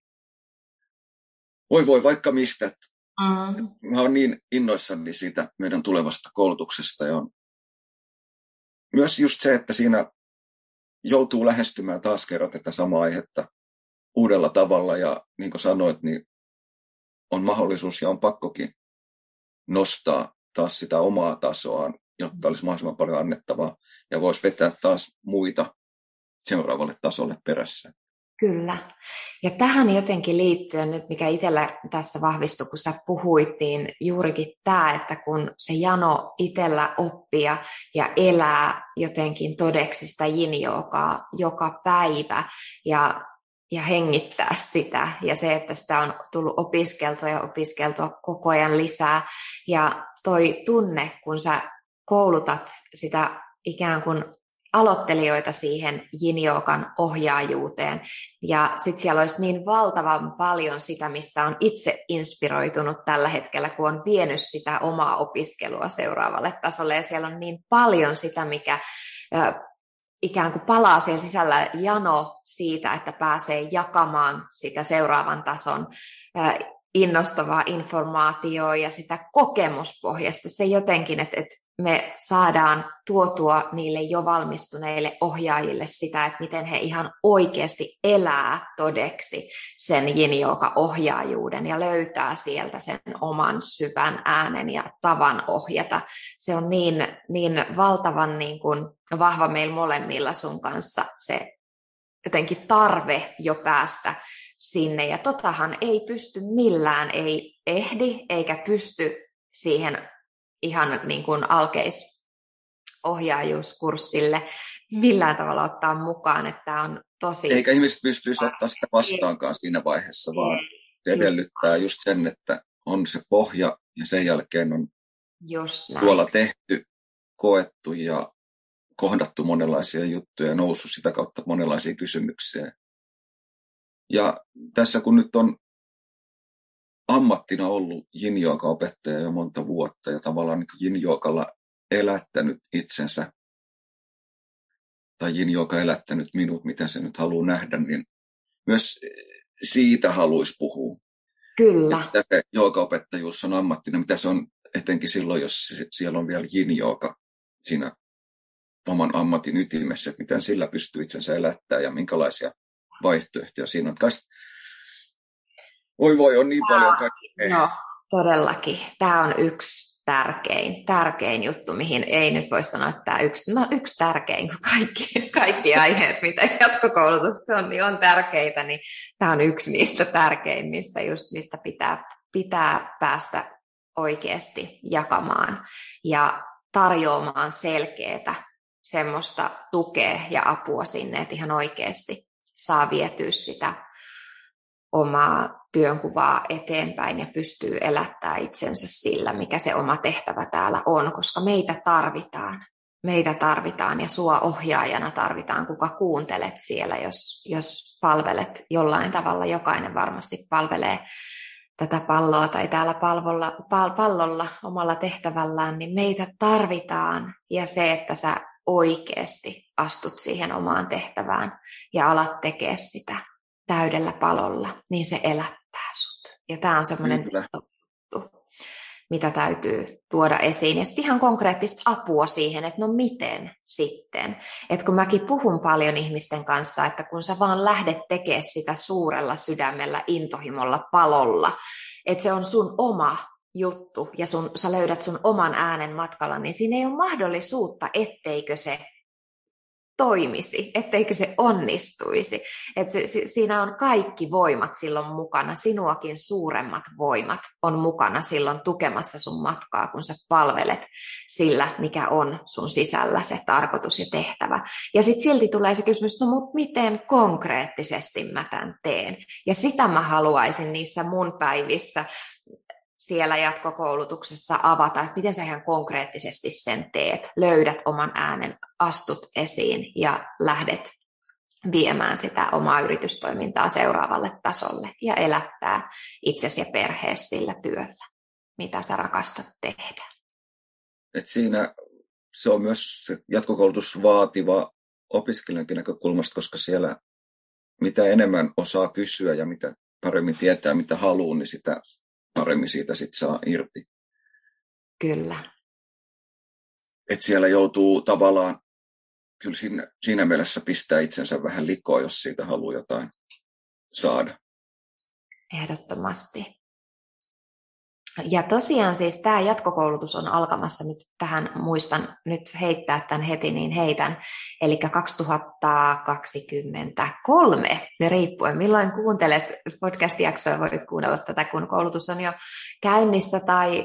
voi voi vaikka mistä. Mm. Mä oon niin innoissani siitä meidän tulevasta koulutuksesta ja on myös just se, että siinä joutuu lähestymään taas kerran tätä samaa aihetta uudella tavalla ja niin kuin sanoit, niin on mahdollisuus ja on pakkokin nostaa taas sitä omaa tasoaan, jotta olisi mahdollisimman paljon annettavaa ja voisi vetää taas muita seuraavalle tasolle perässä. Kyllä. Ja tähän jotenkin liittyen nyt, mikä itsellä tässä vahvistui, kun sä puhuit, niin juurikin tämä, että kun se jano itsellä oppia ja elää jotenkin todeksi sitä jinjookaa joka päivä ja, ja hengittää sitä. Ja se, että sitä on tullut opiskeltua ja opiskeltua koko ajan lisää. Ja toi tunne, kun sä koulutat sitä ikään kuin aloittelijoita siihen jinjookan ohjaajuuteen. Ja sitten siellä olisi niin valtavan paljon sitä, mistä on itse inspiroitunut tällä hetkellä, kun on vienyt sitä omaa opiskelua seuraavalle tasolle. Ja siellä on niin paljon sitä, mikä ikään kuin palaa siellä sisällä jano siitä, että pääsee jakamaan sitä seuraavan tason innostavaa informaatiota ja sitä kokemuspohjasta. Se jotenkin, että, että me saadaan tuotua niille jo valmistuneille ohjaajille sitä, että miten he ihan oikeasti elää todeksi sen jinjooka ohjaajuuden ja löytää sieltä sen oman syvän äänen ja tavan ohjata. Se on niin, niin valtavan niin kuin vahva meillä molemmilla sun kanssa se jotenkin tarve jo päästä sinne. Ja totahan ei pysty millään, ei ehdi eikä pysty siihen ihan niin kuin alkeis ohjaajuuskurssille millään tavalla ottaa mukaan, että tämä on tosi... Eikä ihmiset pystyisi ottaa sitä vastaankaan siinä vaiheessa, vaan se edellyttää just sen, että on se pohja ja sen jälkeen on just tuolla tehty, koettu ja kohdattu monenlaisia juttuja ja noussut sitä kautta monenlaisia kysymyksiä. Ja tässä kun nyt on ammattina ollut jinjooga-opettaja jo monta vuotta ja tavallaan niin jinjookalla elättänyt itsensä tai jinjooga elättänyt minut, miten se nyt haluaa nähdä, niin myös siitä haluaisi puhua. Kyllä. Että se joogaopettajuus on ammattina, mitä se on etenkin silloin, jos siellä on vielä jinjooga siinä oman ammatin ytimessä, että miten sillä pystyy itsensä elättämään ja minkälaisia vaihtoehtoja siinä on. Voi voi, on niin paljon kaikkea. No, todellakin. Tämä on yksi tärkein, tärkein juttu, mihin ei nyt voi sanoa, että tämä yksi, no yksi tärkein, kun kaikki, kaikki aiheet, mitä jatkokoulutuksessa on, niin on tärkeitä, niin tämä on yksi niistä tärkeimmistä, just mistä pitää, pitää päästä oikeasti jakamaan ja tarjoamaan selkeää semmoista tukea ja apua sinne, että ihan oikeasti saa vietyä sitä omaa työnkuvaa eteenpäin ja pystyy elättää itsensä sillä, mikä se oma tehtävä täällä on, koska meitä tarvitaan. Meitä tarvitaan ja sua ohjaajana tarvitaan, kuka kuuntelet siellä, jos, jos palvelet jollain tavalla. Jokainen varmasti palvelee tätä palloa tai täällä palvolla, pal- pallolla omalla tehtävällään, niin meitä tarvitaan. Ja se, että sä oikeasti astut siihen omaan tehtävään ja alat tekemään sitä täydellä palolla, niin se elättää sut. Ja tämä on semmoinen juttu, mitä täytyy tuoda esiin. Ja sitten ihan konkreettista apua siihen, että no miten sitten. Että kun mäkin puhun paljon ihmisten kanssa, että kun sä vaan lähdet tekemään sitä suurella sydämellä, intohimolla, palolla, että se on sun oma juttu ja sun, sä löydät sun oman äänen matkalla, niin siinä ei ole mahdollisuutta, etteikö se toimisi, etteikö se onnistuisi. Että se, se, siinä on kaikki voimat silloin mukana, sinuakin suuremmat voimat on mukana silloin tukemassa sun matkaa, kun sä palvelet sillä, mikä on sun sisällä se tarkoitus ja tehtävä. Ja sitten silti tulee se kysymys, no mutta miten konkreettisesti mä tämän teen? Ja sitä mä haluaisin niissä mun päivissä siellä jatkokoulutuksessa avata, että miten sä ihan konkreettisesti sen teet, löydät oman äänen, astut esiin ja lähdet viemään sitä omaa yritystoimintaa seuraavalle tasolle ja elättää itsesi ja perheesi sillä työllä, mitä sä rakastat tehdä. Et siinä se on myös jatkokoulutus vaativa opiskelijankin näkökulmasta, koska siellä mitä enemmän osaa kysyä ja mitä paremmin tietää, mitä haluaa, niin sitä paremmin siitä sit saa irti. Kyllä. Et siellä joutuu tavallaan, kyllä siinä, siinä mielessä pistää itsensä vähän likoa, jos siitä haluaa jotain saada. Ehdottomasti. Ja tosiaan siis tämä jatkokoulutus on alkamassa nyt tähän, muistan nyt heittää tämän heti, niin heitän, eli 2023, riippuen milloin kuuntelet podcast-jaksoa, voit kuunnella tätä, kun koulutus on jo käynnissä tai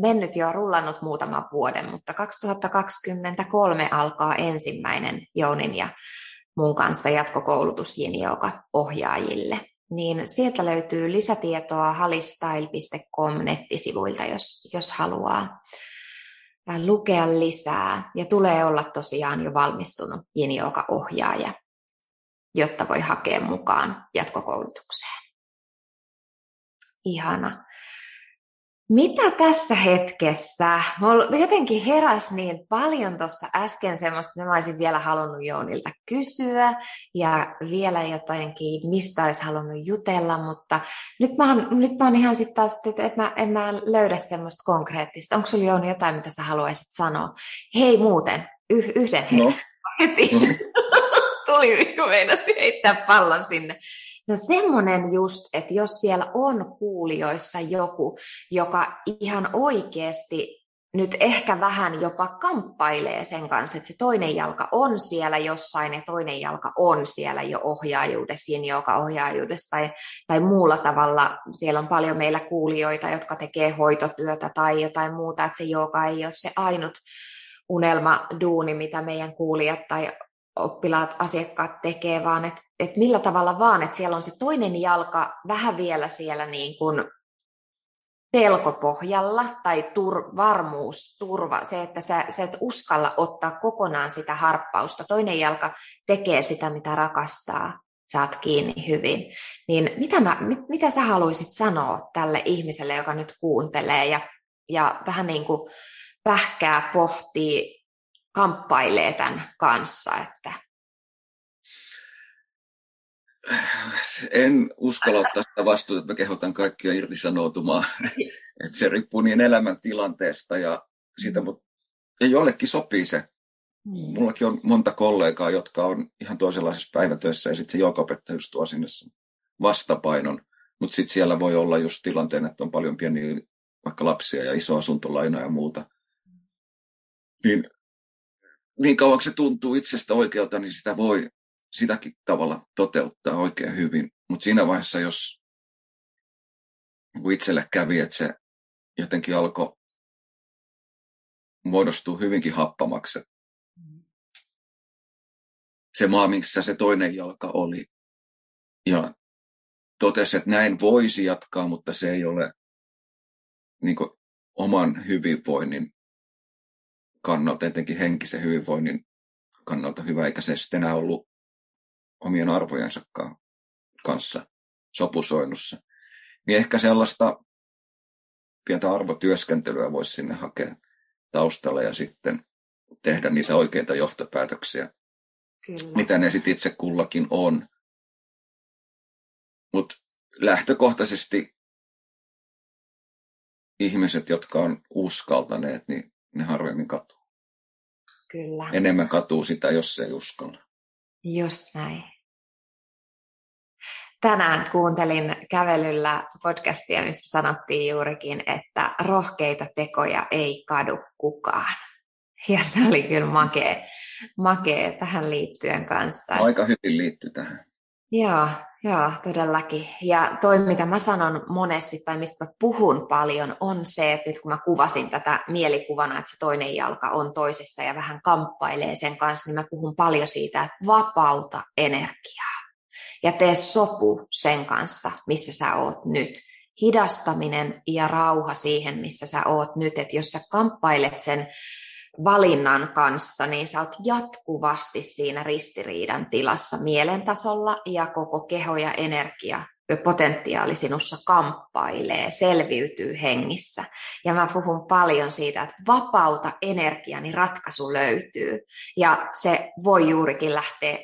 mennyt jo rullannut muutaman vuoden, mutta 2023 alkaa ensimmäinen Jounin ja mun kanssa jatkokoulutus Jinjoka ohjaajille niin sieltä löytyy lisätietoa halistyle.com nettisivuilta, jos, jos haluaa lukea lisää. Ja tulee olla tosiaan jo valmistunut Jinjoka-ohjaaja, jotta voi hakea mukaan jatkokoulutukseen. Ihana. Mitä tässä hetkessä? Mulla jotenkin heräs niin paljon tuossa äsken semmoista, että mä olisin vielä halunnut Jounilta kysyä ja vielä jotenkin, mistä olisi halunnut jutella, mutta nyt mä oon, nyt mä oon ihan sitten taas, että mä, en mä löydä semmoista konkreettista. Onko sulla Jouni jotain, mitä sä haluaisit sanoa? Hei muuten, yh, yhden no. No. Tuli, kun meinasin heittää pallon sinne. No semmoinen just, että jos siellä on kuulijoissa joku, joka ihan oikeasti nyt ehkä vähän jopa kamppailee sen kanssa, että se toinen jalka on siellä jossain ja toinen jalka on siellä jo ohjaajuudessa, joka ohjaajuudessa tai, tai muulla tavalla. Siellä on paljon meillä kuulijoita, jotka tekee hoitotyötä tai jotain muuta, että se joka ei ole se ainut unelma duuni, mitä meidän kuulijat tai oppilaat, asiakkaat tekee, vaan että et millä tavalla vaan, että siellä on se toinen jalka vähän vielä siellä niin kuin pelkopohjalla tai tur, varmuus, turva, se, että sä, sä et uskalla ottaa kokonaan sitä harppausta. Toinen jalka tekee sitä, mitä rakastaa, saat kiinni hyvin. Niin mitä, mä, mit, mitä sä haluaisit sanoa tälle ihmiselle, joka nyt kuuntelee ja, ja vähän niin kuin pähkää pohtii kamppailee tämän kanssa? Että... En uskalla ottaa sitä vastuuta, että mä kehotan kaikkia irtisanoutumaan. että se riippuu niin elämäntilanteesta ja siitä, mutta ja jollekin sopii se. Mm. Mullakin on monta kollegaa, jotka on ihan toisenlaisessa päivätöissä ja sitten se joukopettajuus tuo sinne vastapainon. Mutta sitten siellä voi olla just tilanteen, että on paljon pieniä vaikka lapsia ja iso asuntolaina ja muuta. Niin niin kauan se tuntuu itsestä oikealta, niin sitä voi sitäkin tavalla toteuttaa oikein hyvin. Mutta siinä vaiheessa, jos niin itselle kävi, että se jotenkin alkoi muodostua hyvinkin happamaksi. Se maa, missä se toinen jalka oli. Ja totesi, että näin voisi jatkaa, mutta se ei ole niin oman hyvinvoinnin kannalta, etenkin henkisen hyvinvoinnin kannalta hyvä, eikä se sitten enää ollut omien arvojensa kanssa sopusoinnussa. Niin ehkä sellaista pientä arvotyöskentelyä voisi sinne hakea taustalle ja sitten tehdä niitä oikeita johtopäätöksiä, Kyllä. mitä ne sitten itse kullakin on. Mutta lähtökohtaisesti ihmiset, jotka on uskaltaneet, niin ne harvemmin katuu. Kyllä. Enemmän katuu sitä, jos ei uskalla. Jos näin. Tänään kuuntelin kävelyllä podcastia, missä sanottiin juurikin, että rohkeita tekoja ei kadu kukaan. Ja se oli kyllä makea, makea tähän liittyen kanssa. Aika hyvin liittyy tähän. Joo, joo, todellakin. Ja toi, mitä mä sanon monesti tai mistä mä puhun paljon, on se, että nyt kun mä kuvasin tätä mielikuvana, että se toinen jalka on toisessa ja vähän kamppailee sen kanssa, niin mä puhun paljon siitä, että vapauta energiaa ja tee sopu sen kanssa, missä sä oot nyt. Hidastaminen ja rauha siihen, missä sä oot nyt. Että jos sä kamppailet sen valinnan kanssa, niin sä oot jatkuvasti siinä ristiriidan tilassa mielentasolla ja koko keho ja energia potentiaali sinussa kamppailee, selviytyy hengissä. Ja mä puhun paljon siitä, että vapauta energiaa, niin ratkaisu löytyy. Ja se voi juurikin lähteä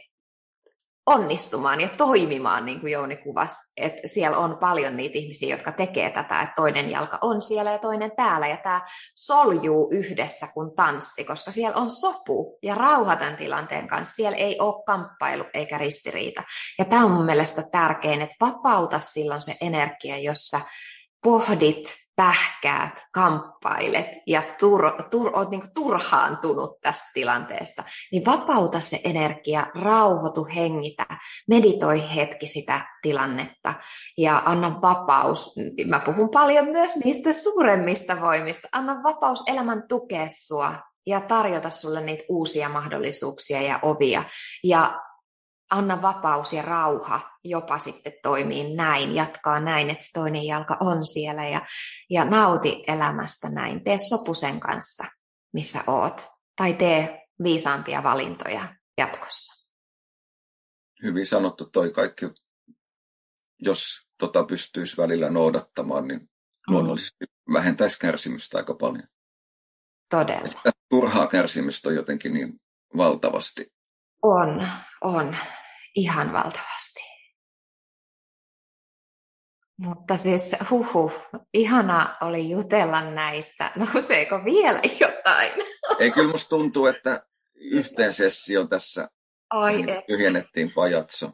onnistumaan ja toimimaan, niin kuin Jouni kuvasi. Että siellä on paljon niitä ihmisiä, jotka tekee tätä, että toinen jalka on siellä ja toinen täällä. Ja tämä soljuu yhdessä kuin tanssi, koska siellä on sopu ja rauha tämän tilanteen kanssa. Siellä ei ole kamppailu eikä ristiriita. Ja tämä on mun mielestä tärkein, että vapauta silloin se energia, jossa pohdit pähkäät, kamppailet ja tur, tur, oot niin turhaantunut tästä tilanteesta, niin vapauta se energia, rauhoitu, hengitä, meditoi hetki sitä tilannetta ja anna vapaus. Mä puhun paljon myös niistä suuremmista voimista. Anna vapaus elämän tukea sua ja tarjota sulle niitä uusia mahdollisuuksia ja ovia. Ja anna vapaus ja rauha jopa sitten toimii näin, jatkaa näin, että se toinen jalka on siellä ja, ja nauti elämästä näin. Tee sopu sen kanssa, missä oot, tai tee viisaampia valintoja jatkossa. Hyvin sanottu toi kaikki. Jos tota pystyisi välillä noudattamaan, niin mm. luonnollisesti vähentäisi kärsimystä aika paljon. Todella. Sitä turhaa kärsimystä on jotenkin niin valtavasti. On, on. Ihan valtavasti. Mutta siis huhu, ihana oli jutella näistä. Nouseeko vielä jotain? Ei, kyllä musta tuntuu, että yhteen sessio tässä Oi, niin tyhjennettiin pajatso.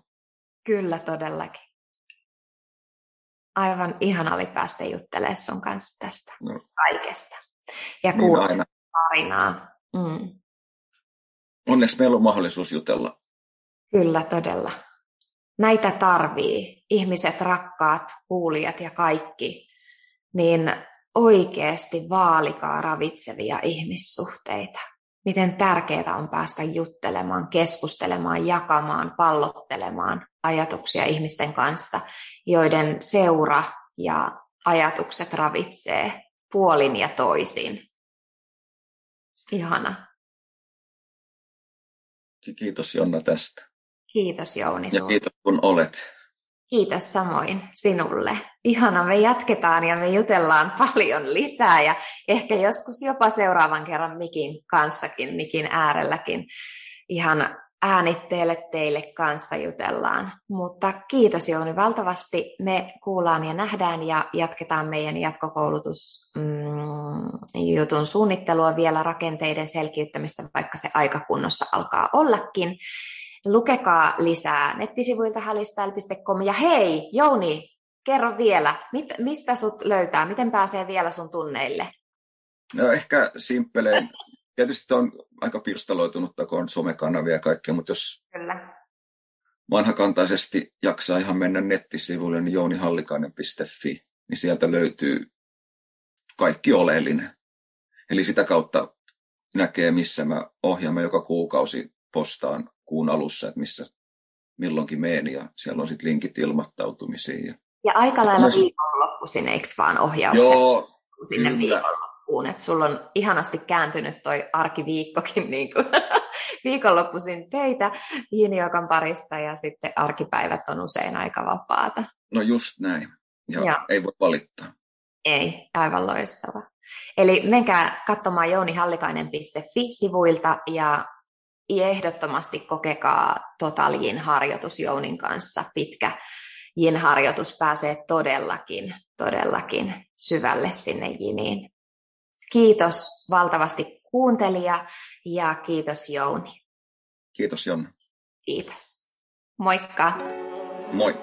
Kyllä todellakin. Aivan ihana oli päästä juttelemaan sun kanssa tästä no. kaikesta. Ja niin kuulla tarinaa. Mm. Onneksi meillä on mahdollisuus jutella. Kyllä, todella näitä tarvii, ihmiset, rakkaat, kuulijat ja kaikki, niin oikeasti vaalikaa ravitsevia ihmissuhteita. Miten tärkeää on päästä juttelemaan, keskustelemaan, jakamaan, pallottelemaan ajatuksia ihmisten kanssa, joiden seura ja ajatukset ravitsee puolin ja toisin. Ihana. Kiitos Jonna tästä. Kiitos Jouni. Ja kiitos kun olet. Kiitos samoin sinulle. Ihana, me jatketaan ja me jutellaan paljon lisää ja ehkä joskus jopa seuraavan kerran mikin kanssakin, mikin äärelläkin. Ihan äänitteelle teille kanssa jutellaan. Mutta kiitos Jouni valtavasti. Me kuullaan ja nähdään ja jatketaan meidän jatkokoulutus mm, suunnittelua vielä rakenteiden selkiyttämistä, vaikka se aikakunnossa alkaa ollakin. Lukekaa lisää nettisivuilta halistyle.com. Ja hei, Jouni, kerro vielä, mit, mistä sut löytää, miten pääsee vielä sun tunneille? No ehkä simppeleen. Tietysti on aika pirstaloitunutta, kun on somekanavia ja kaikkea, mutta jos Kyllä. vanhakantaisesti jaksaa ihan mennä nettisivuille, niin jounihallikainen.fi, niin sieltä löytyy kaikki oleellinen. Eli sitä kautta näkee, missä mä ohjaamme joka kuukausi postaan kuun alussa, että missä milloinkin meen ja siellä on sitten linkit ilmoittautumisiin. Ja, ja aika lailla viikonloppuisin, eikö vaan ohjaukset Joo, sinne kyllä. Viikonloppuun, että sulla on ihanasti kääntynyt toi arkiviikkokin niin kuin viikonloppuisin teitä Jinjokan parissa ja sitten arkipäivät on usein aika vapaata. No just näin. Ja, ja. ei voi valittaa. Ei, aivan loistava. Eli menkää katsomaan jounihallikainen.fi-sivuilta ja ehdottomasti kokekaa Total Jin harjoitus Jounin kanssa. Pitkä Jin harjoitus pääsee todellakin, todellakin syvälle sinne Jiniin. Kiitos valtavasti kuuntelija ja kiitos Jouni. Kiitos Jonna. Kiitos. Moikka. Moi.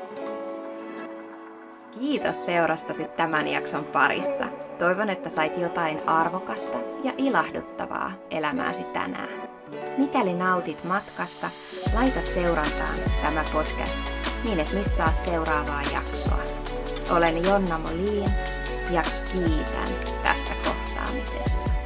Kiitos seurastasi tämän jakson parissa. Toivon, että sait jotain arvokasta ja ilahduttavaa elämääsi tänään. Mikäli nautit matkasta, laita seurantaan tämä podcast niin et missaa seuraavaa jaksoa. Olen Jonna Molin ja kiitän tästä pharmacist.